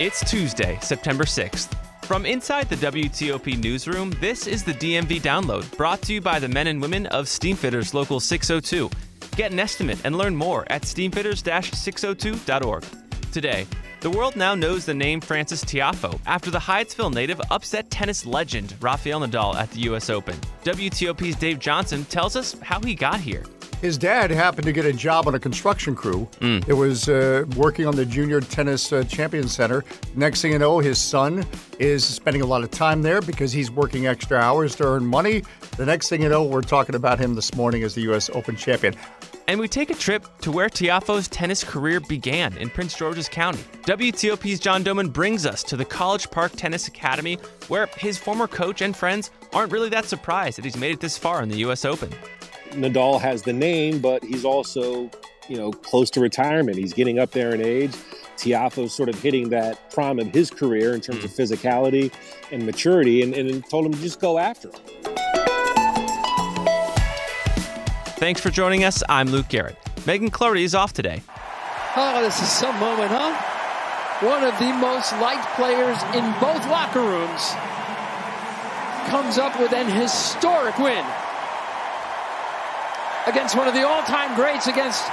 It's Tuesday, September 6th. From inside the WTOP newsroom, this is the DMV download brought to you by the men and women of Steamfitters Local 602. Get an estimate and learn more at steamfitters 602.org. Today, the world now knows the name Frances Tiafoe after the Hyattsville native upset tennis legend Rafael Nadal at the US Open. WTOP's Dave Johnson tells us how he got here. His dad happened to get a job on a construction crew. Mm. It was uh, working on the Junior Tennis uh, Champion Center. Next thing you know, his son is spending a lot of time there because he's working extra hours to earn money. The next thing you know, we're talking about him this morning as the U.S. Open champion. And we take a trip to where Tiafoe's tennis career began in Prince George's County. WTOP's John Domen brings us to the College Park Tennis Academy, where his former coach and friends aren't really that surprised that he's made it this far in the U.S. Open. Nadal has the name, but he's also, you know, close to retirement. He's getting up there in age. Tiafoe's sort of hitting that prime of his career in terms of mm. physicality and maturity, and, and told him to just go after him. Thanks for joining us. I'm Luke Garrett. Megan Clardy is off today. Oh, this is some moment, huh? One of the most liked players in both locker rooms comes up with an historic win against one of the all-time greats, against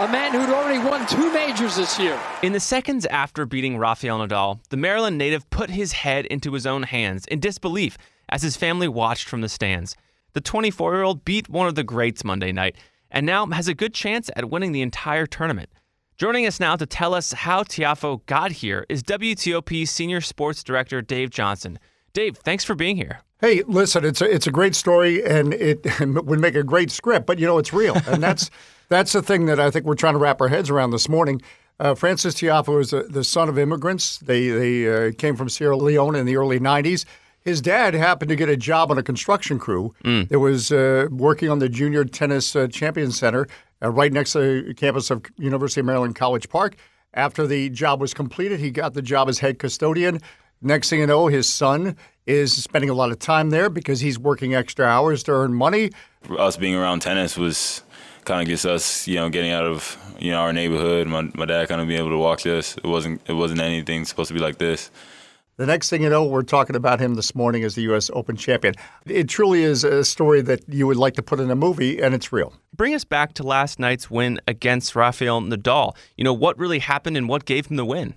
a man who'd already won two majors this year. In the seconds after beating Rafael Nadal, the Maryland native put his head into his own hands in disbelief as his family watched from the stands. The 24 year old beat one of the greats Monday night and now has a good chance at winning the entire tournament. Joining us now to tell us how Tiafoe got here is WTOP Senior Sports Director Dave Johnson. Dave, thanks for being here. Hey, listen, it's a, it's a great story and it would make a great script, but you know it's real, and that's that's the thing that I think we're trying to wrap our heads around this morning. Uh, Frances Tiafoe is the, the, son of immigrants. They they uh, came from Sierra Leone in the early '90s. His dad happened to get a job on a construction crew mm. that was uh, working on the Junior Tennis uh, Champion Center uh, right next to the campus of University of Maryland College Park. After the job was completed, he got the job as head custodian. Next thing you know, his son is spending a lot of time there because he's working extra hours to earn money. Us being around tennis was kind of gets us, you know, getting out of you know our neighborhood. My my dad kind of being able to watch us. It wasn't it wasn't anything supposed to be like this. The next thing you know, we're talking about him this morning as the U.S. Open champion. It truly is a story that you would like to put in a movie, and it's real. Bring us back to last night's win against Rafael Nadal. You know, what really happened and what gave him the win?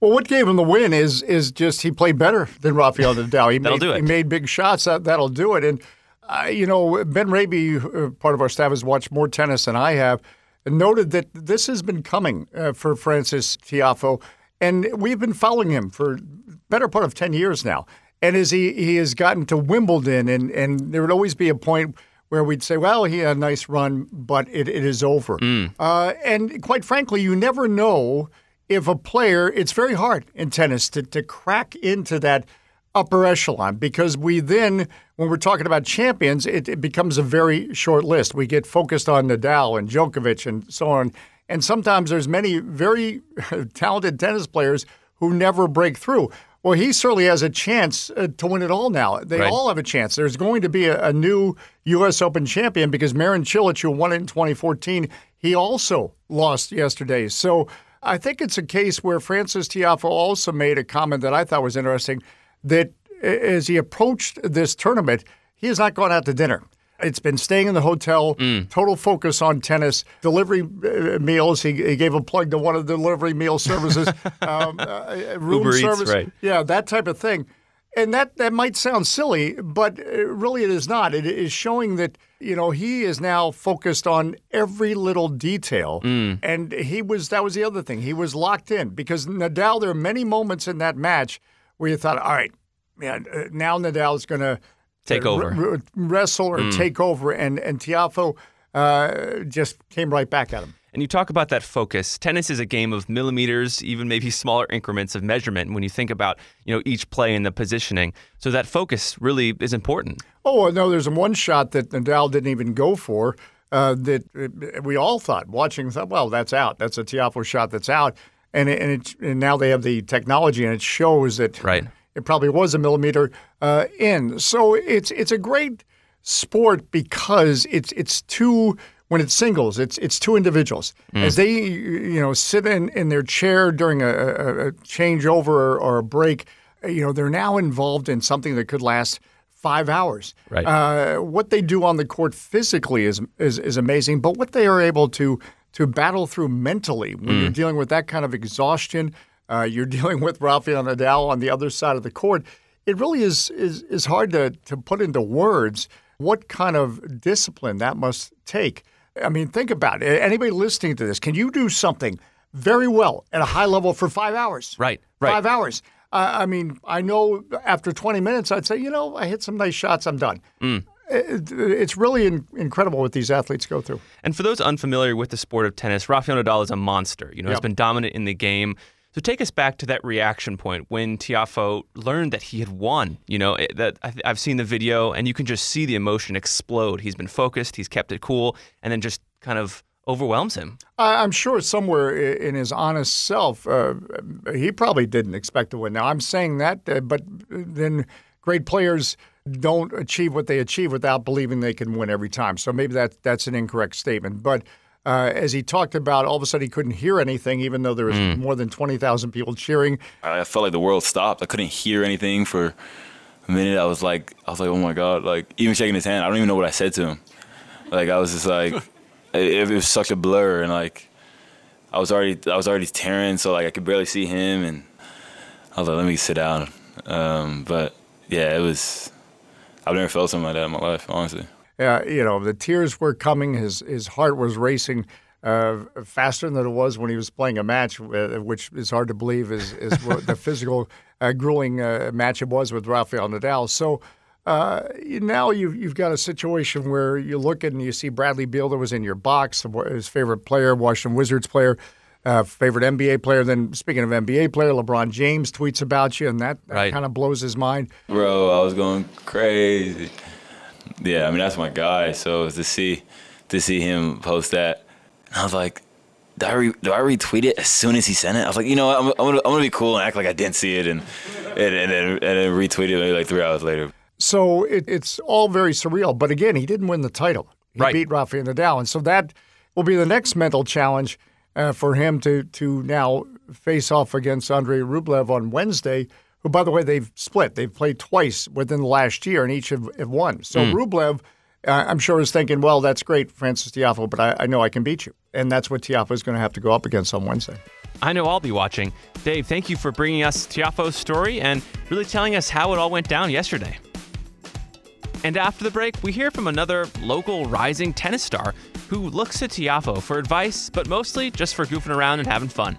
Well, what gave him the win is is just he played better than Rafael Nadal. He that'll made, do it. He made big shots. That that'll do it. And uh, you know, Ben Raby, uh, part of our staff, has watched more tennis than I have, and noted that this has been coming uh, for Frances Tiafoe, and we've been following him for better part of ten years now. And as he he has gotten to Wimbledon, and and there would always be a point where we'd say, well, he had a nice run, but it, it is over. Mm. Uh, and quite frankly, you never know if a player, it's very hard in tennis to, to crack into that upper echelon because we then, when we're talking about champions, it, it, becomes a very short list. We get focused on Nadal and Djokovic and so on. And sometimes there's many very talented tennis players who never break through. Well, he certainly has a chance uh, to win it all now. They right. all have a chance. There's going to be a, a, new U.S. Open champion because Marin Cilic, who won it in 2014, he also lost yesterday. So I think it's a case where Frances Tiafoe also made a comment that I thought was interesting that as he approached this tournament, he has not gone out to dinner. It's been staying in the hotel, mm. total focus on tennis, delivery uh, meals. He, he, gave a plug to one of the delivery meal services, um, uh, room Uber service, Eats, right. yeah, that type of thing. And that, that might sound silly, but uh, really it is not. It is showing that, you know, he is now focused on every little detail. Mm. And he was, that was the other thing. He was locked in because Nadal, there are many moments in that match where you thought, all right, man, uh, now Nadal is going to take over, r- r- wrestle or mm. take over. And, and Tiafoe uh, just came right back at him. And you talk about that focus. Tennis is a game of millimeters, even maybe smaller increments of measurement when you think about, you know, each play and the positioning. So that focus really is important. Oh, no, there's one shot that Nadal didn't even go for uh, that uh, we all thought, watching, thought, well, that's out. That's a Tiafoe shot that's out. And, it, and, it, and now they have the technology and it shows that right. it probably was a millimeter uh, in. So it's it's a great sport because it's it's two when it's singles, it's it's two individuals mm. as they you know sit in, in their chair during a, a, a changeover or, or, a break. You know they're now involved in something that could last five hours. Right. Uh, what they do on the court physically is, is is amazing, but what they are able to to battle through mentally when mm. you're dealing with that kind of exhaustion, uh, you're dealing with Rafael Nadal on the other side of the court. It really is is is hard to to put into words what kind of discipline that must take. I mean, think about it. Anybody listening to this, can you do something very well at a high level for five hours? Right, right. Five hours. Uh, I mean, I know after 20 minutes, I'd say, you know, I hit some nice shots, I'm done. Mm. It, it's really in, incredible what these athletes go through. And for those unfamiliar with the sport of tennis, Rafael Nadal is a monster. You know, yep. has been dominant in the game. So take us back to that reaction point when Tiafoe learned that he had won. You know, it, that I've seen the video, and you can just see the emotion explode. He's been focused, he's kept it cool, and then just kind of overwhelms him. I'm sure somewhere in his honest self, uh, he probably didn't expect to win. Now I'm saying that, uh, but then great players don't achieve what they achieve without believing they can win every time. So maybe that that's an incorrect statement, but uh, as he talked about, all of a sudden he couldn't hear anything, even though there was mm. more than 20,000 people cheering. I felt like the world stopped. I couldn't hear anything for a minute. I was like, I was like, oh my god! Like even shaking his hand, I don't even know what I said to him. Like I was just like, it, it, was such a blur, and like I was already, I was already tearing, so like I could barely see him, and I was like, let me sit down. Um, but yeah, it was. I've never felt something like that in my life, honestly uh, you know, the tears were coming. His his heart was racing uh, faster than it was when he was playing a match, uh, which is hard to believe is is the physical uh, grueling uh, match it was with Rafael Nadal. So. Uh, now you've, you've got a situation where you look at and you see Bradley Beal that was in your box, his favorite player, Washington Wizards player, uh, favorite NBA player. Then speaking of NBA player, LeBron James tweets about you, and that, that right. kind of blows his mind. Bro, I was going crazy yeah, I mean that's my guy. So to see to see him post that, I was like, do I, re- do I retweet it as soon as he sent it? I was like, you know what, I'm, I'm, gonna, I'm gonna be cool and act like I didn't see it and and, and, then, and then retweet it maybe like three hours later. So it, it's all very surreal. But again, he didn't win the title. He right. beat Rafael Nadal, and so that will be the next mental challenge uh, for him to to now face off against Andrei Rublev on Wednesday who, by the way, they've split. They've played twice within the last year, and each have, have won. So mm. Rublev, uh, I'm sure, is thinking, well, that's great, Frances Tiafoe, but I, I know I can beat you. And that's what Tiafoe is going to have to go up against on Wednesday. I know I'll be watching. Dave, thank you for bringing us Tiafoe's story and really telling us how it all went down yesterday. And after the break, we hear from another local rising tennis star who looks to Tiafoe for advice, but mostly just for goofing around and having fun.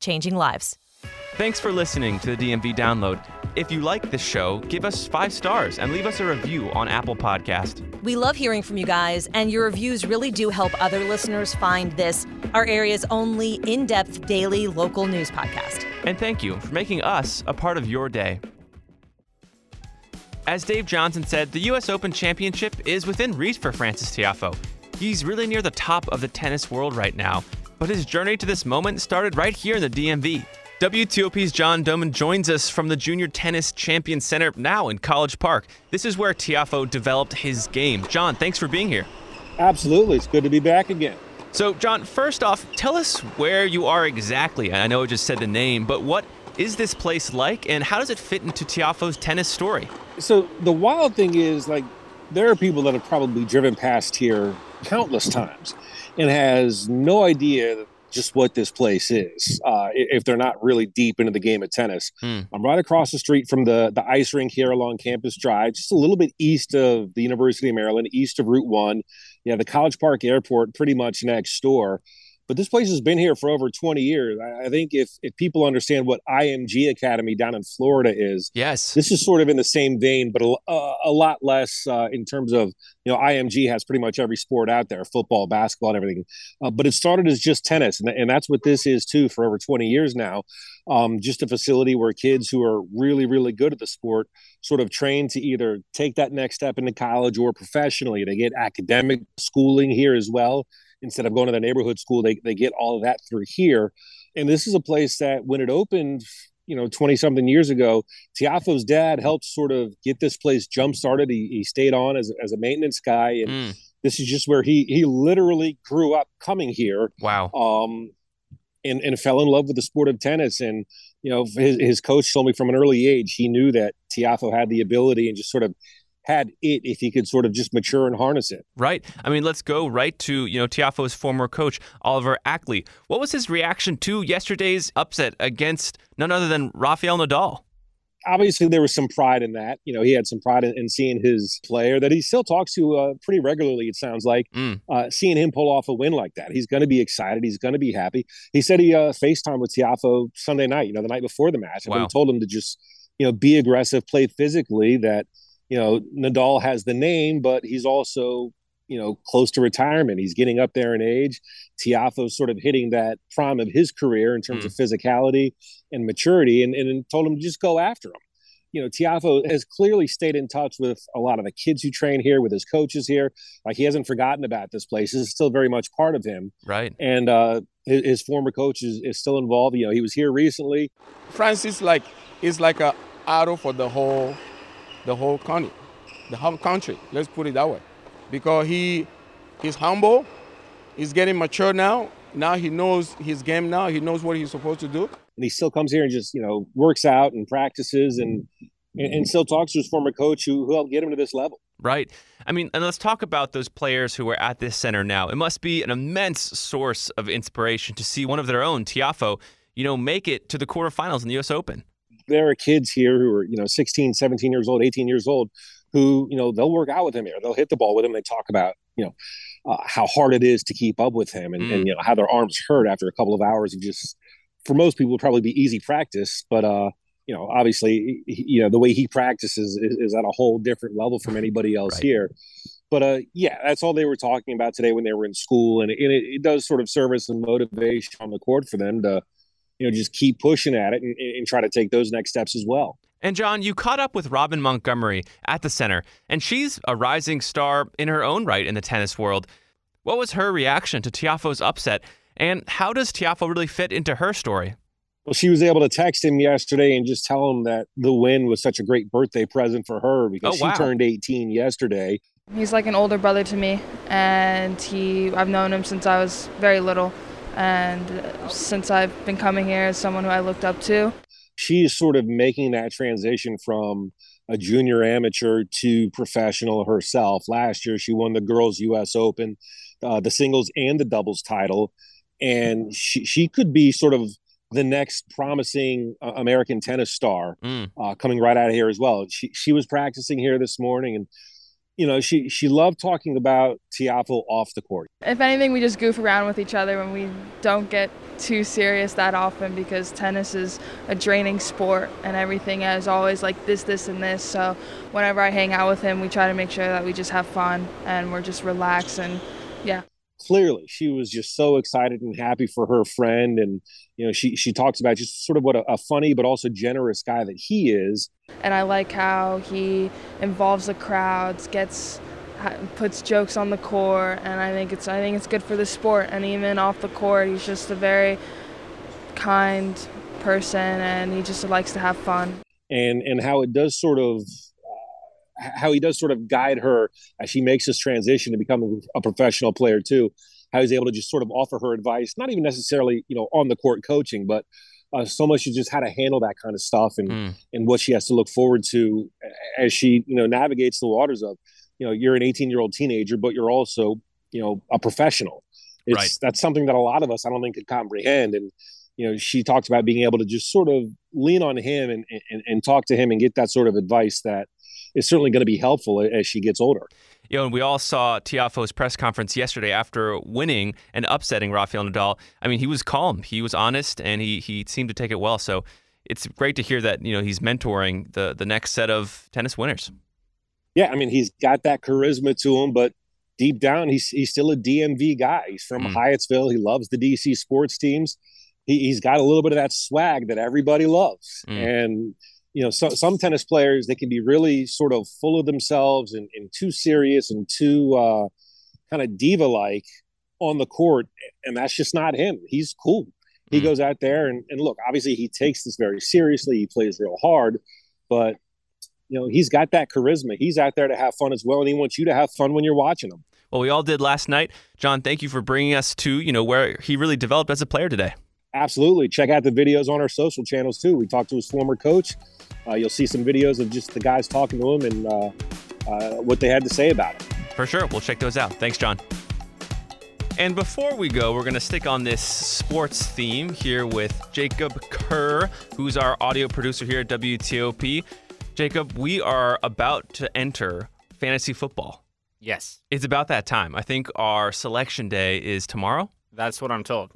changing lives. Thanks for listening to the DMV Download. If you like this show, give us five stars and leave us a review on Apple Podcast. We love hearing from you guys, and your reviews really do help other listeners find this, our area's only in-depth daily local news podcast. And thank you for making us a part of your day. As Dave Johnson said, the U.S. Open Championship is within reach for Frances Tiafoe. He's really near the top of the tennis world right now, but his journey to this moment started right here in the DMV. WTOP's John Domen joins us from the Junior Tennis Champion Center now in College Park. This is where Tiafoe developed his game. John, thanks for being here. Absolutely. It's good to be back again. So, John, first off, tell us where you are exactly. I know I just said the name, but what is this place like and how does it fit into Tiafoe's tennis story? So, the wild thing is, like, there are people that have probably driven past here countless times and has no idea just what this place is uh, if they're not really deep into the game of tennis. Mm. I'm right across the street from the, the ice rink here along Campus Drive, just a little bit east of the University of Maryland, east of Route 1. Yeah, the College Park Airport pretty much next door but this place has been here for over 20 years. I think if if people understand what IMG Academy down in Florida is, yes, this is sort of in the same vein, but a, a lot less uh, in terms of you know IMG has pretty much every sport out there, football, basketball, and everything. Uh, but it started as just tennis, and, and that's what this is too for over 20 years now. Um, just a facility where kids who are really really good at the sport sort of train to either take that next step into college or professionally. They get academic schooling here as well instead of going to the neighborhood school, they, they get all of that through here. And this is a place that when it opened, you know, 20 something years ago, Tiafoe's dad helped sort of get this place jump started. He, he stayed on as, as a maintenance guy. And mm. this is just where he, he literally grew up coming here. Wow. Um, and, and fell in love with the sport of tennis. And, you know, his, his coach told me from an early age, he knew that Tiafoe had the ability and just sort of had it if he could sort of just mature and harness it. Right. I mean, let's go right to, you know, Tiafoe's former coach, Oliver Ackley. What was his reaction to yesterday's upset against none other than Rafael Nadal? Obviously, there was some pride in that. You know, he had some pride in, in seeing his player that he still talks to uh, pretty regularly, it sounds like, mm. uh, seeing him pull off a win like that. He's going to be excited. He's going to be happy. He said he uh, FaceTime with Tiafoe Sunday night, you know, the night before the match. And he told him to just, you know, be aggressive, play physically, that – you know, Nadal has the name, but he's also, you know, close to retirement. He's getting up there in age. Tiafoe's sort of hitting that prime of his career in terms mm. of physicality and maturity, and, and told him to just go after him. You know, Tiafoe has clearly stayed in touch with a lot of the kids who train here, with his coaches here. Like he hasn't forgotten about this place. This is still very much part of him. Right. And uh, his, his former coach is, is still involved. You know, he was here recently. Frances, like, is like a arrow for the whole the whole country, the whole country. Let's put it that way, because he he's humble, he's getting mature now. Now he knows his game. Now he knows what he's supposed to do. And he still comes here and just you know works out and practices and and, and still talks to his former coach who, who helped get him to this level. Right. I mean, and let's talk about those players who are at this center now. It must be an immense source of inspiration to see one of their own, Tiafoe, you know, make it to the quarterfinals in the U.S. Open there are kids here who are, you know, 16, 17 years old, 18 years old, who, you know, they'll work out with him here. They'll hit the ball with him. They talk about, you know, uh, how hard it is to keep up with him and, mm. and, you know, how their arms hurt after a couple of hours of just, for most people, probably be easy practice. But, uh, you know, obviously, you know, the way he practices is, is at a whole different level from anybody else right. here. But uh, yeah, that's all they were talking about today when they were in school, and, it, and it, it does sort of serve as a motivation on the court for them to, you know, just keep pushing at it and, and try to take those next steps as well. And John, you caught up with Robin Montgomery at the center, and she's a rising star in her own right in the tennis world. What was her reaction to Tiafoe's upset, and how does Tiafoe really fit into her story? Well, she was able to text him yesterday and just tell him that the win was such a great birthday present for her because oh, wow. she turned 18 yesterday. He's like an older brother to me, and he I've known him since I was very little and since I've been coming here as someone who I looked up to. She's sort of making that transition from a junior amateur to professional herself. Last year, she won the girls' U.S. Open, uh, the singles and the doubles title, and she she could be sort of the next promising uh, American tennis star mm. uh, coming right out of here as well. She she was practicing here this morning and you know, she she loved talking about Tiafoe off the court. If anything, we just goof around with each other when we don't get too serious that often because tennis is a draining sport and everything is always like this, this, and this. So whenever I hang out with him, we try to make sure that we just have fun and we're just relaxed and yeah clearly she was just so excited and happy for her friend. And you know she she talks about just sort of what a, a, funny but also generous guy that he is. And i like how he involves the crowds gets puts jokes on the court. And i think it's i think it's good for the sport. And even off the court he's just a very kind person and he just likes to have fun. And and how it does sort of how he does sort of guide her as she makes this transition to become a professional player too. How he's able to just sort of offer her advice, not even necessarily you know on the court coaching, but uh, so much is just how to handle that kind of stuff and mm. and what she has to look forward to as she you know navigates the waters of you know you're an 18 year old teenager, but you're also you know, a professional. It's Right. that's something that a lot of us I don't think could comprehend. And you know, she talks about being able to just sort of lean on him and and, and talk to him and get that sort of advice that is certainly going to be helpful as she gets older. You know, and we all saw Tiafoe's press conference yesterday after winning and upsetting Rafael Nadal. I mean, he was calm, he was honest, and he he seemed to take it well. So it's great to hear that you know he's mentoring the the next set of tennis winners. Yeah, I mean, he's got that charisma to him, but deep down, he's he's still a DMV guy. He's from Mm. Hyattsville. He loves the DC sports teams. He, he's got a little bit of that swag that everybody loves. Mm. And you know, so, some tennis players they can be really sort of full of themselves and, and too serious and too uh, kind of diva like on the court, and that's just not him. He's cool. He Mm. goes out there and, and look, obviously he takes this very seriously. He plays real hard, but you know, he's got that charisma. He's out there to have fun as well, and he wants you to have fun when you're watching him. Well, we all did last night. John, thank you for bringing us to you know where he really developed as a player today. Absolutely. Check out the videos on our social channels too. We talked to his former coach. Uh, you'll see some videos of just the guys talking to him and uh, uh, what they had to say about him. For sure. We'll check those out. Thanks, John. And before we go, we're going to stick on this sports theme here with Jacob Kerr, who's our audio producer here at WTOP. Jacob, we are about to enter fantasy football. Yes, It's about that time. I think our selection day is tomorrow. That's what I'm told.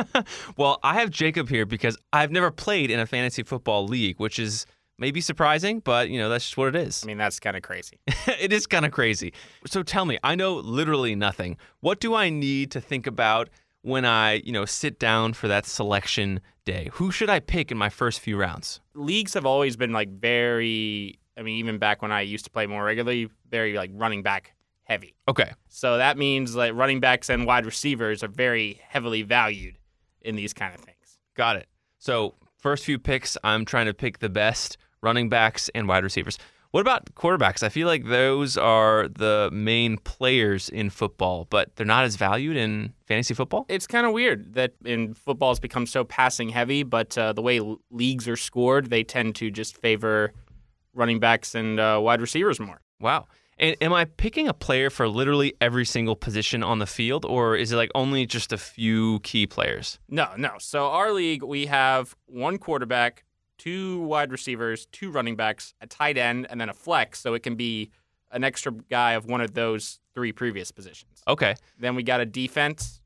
well, I have Jacob here because I've never played in a fantasy football league, which is maybe surprising, but you know, that's just what it is. I mean, that's kind of crazy. it is kind of crazy. So tell me, I know literally nothing. What do I need to think about when I, you know, sit down for that selection day? Who should I pick in my first few rounds? Leagues have always been like very. I mean, even back when I used to play more regularly, very like running back heavy. Okay. So that means like running backs and wide receivers are very heavily valued in these kind of things. Got it. So, first few picks, I'm trying to pick the best running backs and wide receivers. What about quarterbacks? I feel like those are the main players in football, but they're not as valued in fantasy football. It's kind of weird that in football has become so passing heavy, but uh, the way l- leagues are scored, they tend to just favor running backs and uh, wide receivers more. Wow. And am I picking a player for literally every single position on the field, or is it like only just a few key players? No, no. So our league, we have one quarterback, two wide receivers, two running backs, a tight end, and then a flex. So it can be an extra guy of one of those three previous positions. Okay. Then we got a defense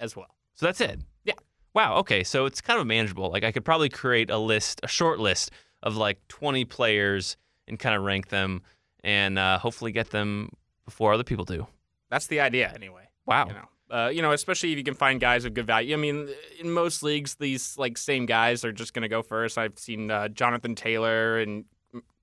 as well. So that's it. Yeah. Wow. Okay. So it's kind of manageable. Like I could probably create a list, a short list of like 20 players and kind of rank them and uh, hopefully get them before other people do. That's the idea, anyway. Wow. You know, uh, you know, especially if you can find guys of good value. I mean, in most leagues, these like same guys are just going to go first. I've seen uh, Jonathan Taylor and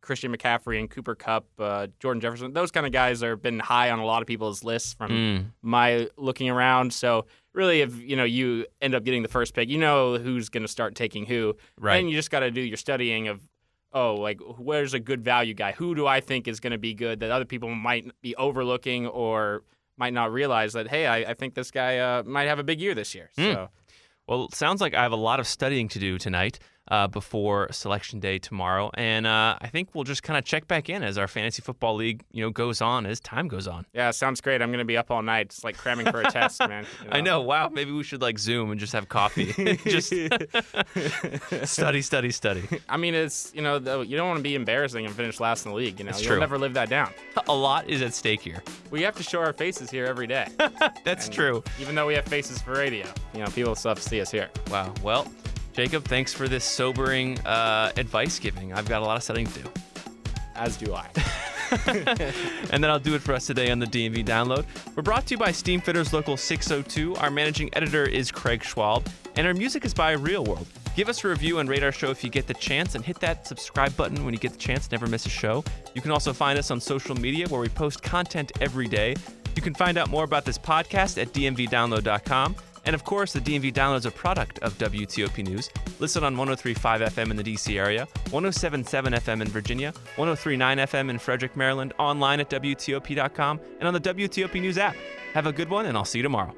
Christian McCaffrey and Cooper Kupp, uh, Jordan Jefferson. Those kind of guys are been high on a lot of people's lists from Mm. my looking around. So really, if you know you end up getting the first pick, you know who's going to start taking who, Right. And you just got to do your studying of. Oh, like where's a good value guy? Who do I think is going to be good that other people might be overlooking or might not realize that? Hey, I, I think this guy uh, might have a big year this year. Hmm. So Well, it sounds like I have a lot of studying to do tonight uh, before selection day tomorrow, and uh, I think we'll just kind of check back in as our fantasy football league, you know, goes on as time goes on. yeah, sounds great. I'm going to be up all night. It's like cramming for a test, man. you I know. Wow. Maybe we should like Zoom and just have coffee. just study, study, study. I mean, it's you know the, you don't want to be embarrassing and finish last in the league. You know, you'll true. never live that down. A lot is at stake here. We have to show our faces here every day. That's And true. Even though we have faces for radio, you know, people still have to see us here. Wow. Well, Jacob, thanks for this sobering uh, advice giving. I've got a lot of studying to do. As do I. And then I'll do it for us today on the DMV download. We're brought to you by Steam Fitters Local 602. Our managing editor is Craig Schwab, and our music is by Real World. Give us a review and rate our show if you get the chance, and hit that subscribe button when you get the chance. Never miss a show. You can also find us on social media where we post content every day. You can find out more about this podcast at dmvdownload.com. And of course, the DMV Download is a product of WTOP News. Listen on 1035 FM in the DC area, 1077 FM in Virginia, 1039 FM in Frederick, Maryland, online at WTOP.com, and on the WTOP News app. Have a good one, and I'll see you tomorrow.